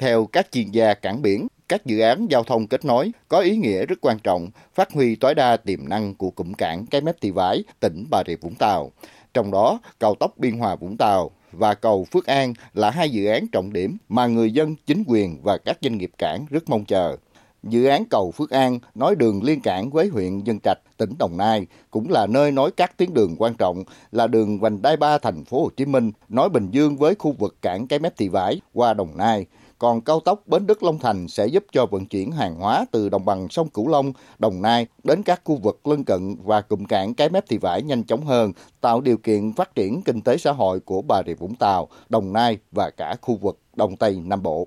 Theo các chuyên gia cảng biển, các dự án giao thông kết nối có ý nghĩa rất quan trọng, phát huy tối đa tiềm năng của cụm cảng Cái Mép Thị Vải, tỉnh Bà Rịa Vũng Tàu. Trong đó, cầu tốc Biên Hòa Vũng Tàu và cầu Phước An là hai dự án trọng điểm mà người dân, chính quyền và các doanh nghiệp cảng rất mong chờ. Dự án cầu Phước An nối đường liên cảng với huyện Nhân Trạch, tỉnh Đồng Nai cũng là nơi nối các tuyến đường quan trọng là đường vành đai 3 thành phố Hồ Chí Minh nối Bình Dương với khu vực cảng Cái Mép Thị Vải qua Đồng Nai. Còn cao tốc Bến Đức Long Thành sẽ giúp cho vận chuyển hàng hóa từ đồng bằng sông Cửu Long, Đồng Nai đến các khu vực lân cận và cụm cảng Cái Mép Thị Vải nhanh chóng hơn, tạo điều kiện phát triển kinh tế xã hội của Bà Rịa Vũng Tàu, Đồng Nai và cả khu vực Đông Tây Nam Bộ.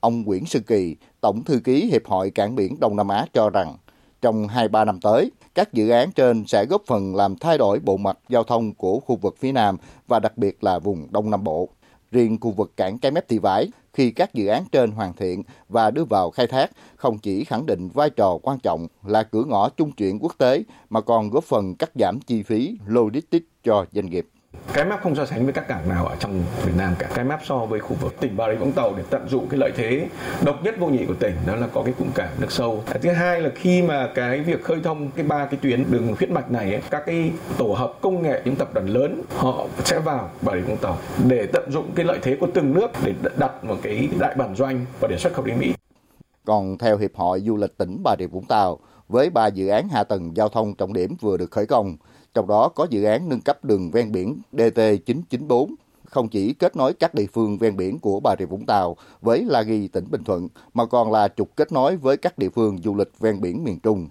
Ông Nguyễn Sư Kỳ, Tổng Thư ký Hiệp hội Cảng Biển Đông Nam Á cho rằng, trong 2-3 năm tới, các dự án trên sẽ góp phần làm thay đổi bộ mặt giao thông của khu vực phía Nam và đặc biệt là vùng Đông Nam Bộ. Riêng khu vực cảng Cái Mép Thị Vải, khi các dự án trên hoàn thiện và đưa vào khai thác, không chỉ khẳng định vai trò quan trọng là cửa ngõ trung chuyển quốc tế, mà còn góp phần cắt giảm chi phí logistics cho doanh nghiệp. Cái map không so sánh với các cảng nào ở trong Việt Nam cả. Cái map so với khu vực tỉnh Bà Rịa Vũng Tàu để tận dụng cái lợi thế độc nhất vô nhị của tỉnh đó là có cái cụm cảng nước sâu. Thứ hai là khi mà cái việc khơi thông cái ba cái tuyến đường huyết mạch này ấy, các cái tổ hợp công nghệ những tập đoàn lớn họ sẽ vào Bà Rịa Vũng Tàu để tận dụng cái lợi thế của từng nước để đặt một cái đại bản doanh và để xuất khẩu đến Mỹ. Còn theo Hiệp hội Du lịch tỉnh Bà Rịa Vũng Tàu, với ba dự án hạ tầng giao thông trọng điểm vừa được khởi công, trong đó có dự án nâng cấp đường ven biển DT994 không chỉ kết nối các địa phương ven biển của Bà Rịa Vũng Tàu với La Ghi, tỉnh Bình Thuận, mà còn là trục kết nối với các địa phương du lịch ven biển miền Trung.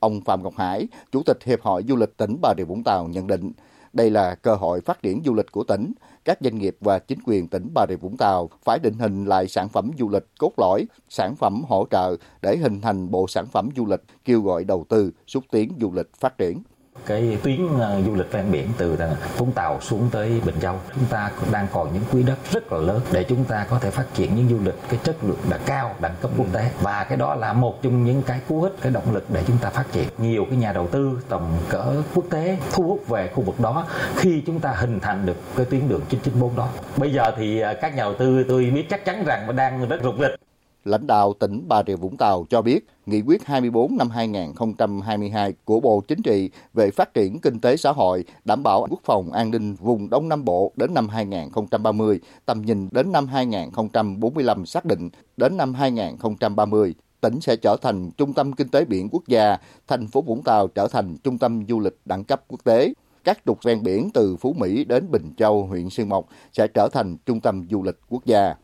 Ông Phạm Ngọc Hải, Chủ tịch Hiệp hội Du lịch tỉnh Bà Rịa Vũng Tàu nhận định, đây là cơ hội phát triển du lịch của tỉnh. Các doanh nghiệp và chính quyền tỉnh Bà Rịa Vũng Tàu phải định hình lại sản phẩm du lịch cốt lõi, sản phẩm hỗ trợ để hình thành bộ sản phẩm du lịch, kêu gọi đầu tư, xúc tiến du lịch phát triển cái tuyến ờ, du lịch ven biển từ ờ, Vũng Tàu xuống tới Bình Châu. Chúng ta đang còn những quỹ đất rất là lớn để chúng ta có thể phát triển những du lịch cái chất lượng là cao, đẳng cấp quốc tế. Và cái đó là một trong những cái cú hích, cái động lực để chúng ta phát triển. Nhiều cái nhà đầu tư tầm cỡ quốc tế thu hút về khu vực đó khi chúng ta hình thành được cái tuyến đường 994 đó. Bây giờ thì ờ, các nhà đầu tư tôi biết chắc chắn rằng đang rất rục rịch lãnh đạo tỉnh Bà Rịa Vũng Tàu cho biết, Nghị quyết 24 năm 2022 của Bộ Chính trị về phát triển kinh tế xã hội, đảm bảo quốc phòng an ninh vùng Đông Nam Bộ đến năm 2030, tầm nhìn đến năm 2045 xác định đến năm 2030 tỉnh sẽ trở thành trung tâm kinh tế biển quốc gia, thành phố Vũng Tàu trở thành trung tâm du lịch đẳng cấp quốc tế. Các trục ven biển từ Phú Mỹ đến Bình Châu, huyện Xuyên Mộc sẽ trở thành trung tâm du lịch quốc gia.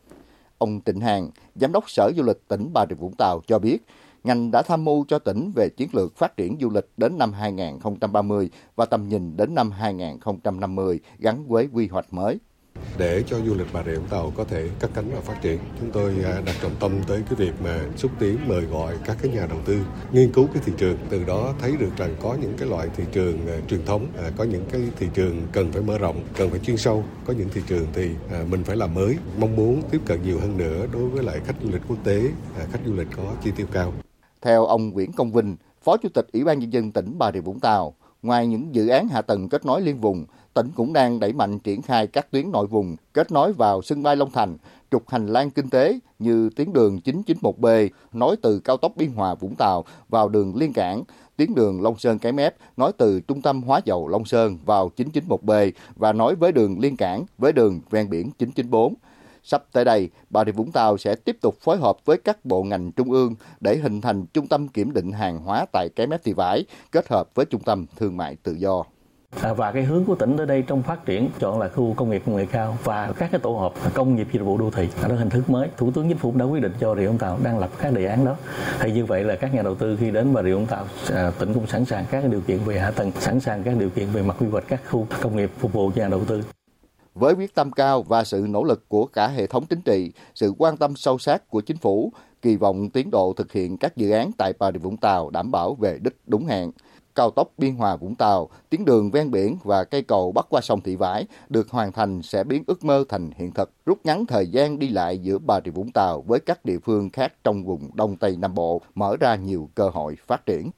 Ông Trịnh Hàng, Giám đốc Sở Du lịch tỉnh Bà Rịa Vũng Tàu cho biết, ngành đã tham mưu cho tỉnh về chiến lược phát triển du lịch đến năm 2030 và tầm nhìn đến năm 2050 gắn với quy hoạch mới để cho du lịch Bà Rịa Vũng Tàu có thể cất cánh và phát triển. Chúng tôi à, đặt trọng tâm tới cái việc mà xúc tiến mời gọi các cái nhà đầu tư nghiên cứu cái thị trường, từ đó thấy được rằng có những cái loại thị trường à, truyền thống, à, có những cái thị trường cần phải mở rộng, cần phải chuyên sâu, có những thị trường thì mình phải làm mới, mong muốn tiếp cận nhiều hơn nữa đối với lại khách du lịch quốc tế, khách du lịch có chi tiêu cao. Theo ông Nguyễn Công Vinh, Phó Chủ tịch Ủy ban nhân dân tỉnh Bà Rịa Vũng Tàu, ngoài những dự án hạ tầng kết nối liên vùng tỉnh cũng đang đẩy mạnh triển khai các tuyến nội vùng kết nối vào sân bay Long Thành, trục hành lang kinh tế như tuyến đường 991B nối từ cao tốc Biên Hòa Vũng Tàu vào đường Liên Cảng, tuyến đường Long Sơn Cái Mép nối từ trung tâm hóa dầu Long Sơn vào 991B và nối với đường Liên Cảng với đường ven biển 994. Sắp tới đây, Bà Rịa Vũng Tàu sẽ tiếp tục phối hợp với các bộ ngành trung ương để hình thành trung tâm kiểm định hàng hóa tại Cái Mép Thị Vải kết hợp với trung tâm thương mại tự do. À, và cái hướng của tỉnh tới đây trong phát triển chọn là khu công nghiệp công nghệ cao và các cái tổ hợp công nghiệp dịch vụ đô thị. Đó là hình thức mới. Thủ tướng chính phủ đã quyết định cho rịa vũng tàu đang lập các đề án đó. Thì như vậy là các nhà đầu tư khi đến bà rịa vũng tàu à, tỉnh cũng sẵn sàng các điều kiện về hạ tầng sẵn sàng các điều kiện về mặt quy hoạch các khu công nghiệp phục vụ cho nhà đầu tư. Với quyết tâm cao và sự nỗ lực của cả hệ thống chính trị, sự quan tâm sâu sát của chính phủ, kỳ vọng tiến độ thực hiện các dự án tại Bà Rịa Vũng Tàu đảm bảo về đích đúng hẹn cao tốc Biên Hòa Vũng Tàu, tuyến đường ven biển và cây cầu bắc qua sông Thị Vải được hoàn thành sẽ biến ước mơ thành hiện thực, rút ngắn thời gian đi lại giữa Bà Rịa Vũng Tàu với các địa phương khác trong vùng Đông Tây Nam Bộ, mở ra nhiều cơ hội phát triển.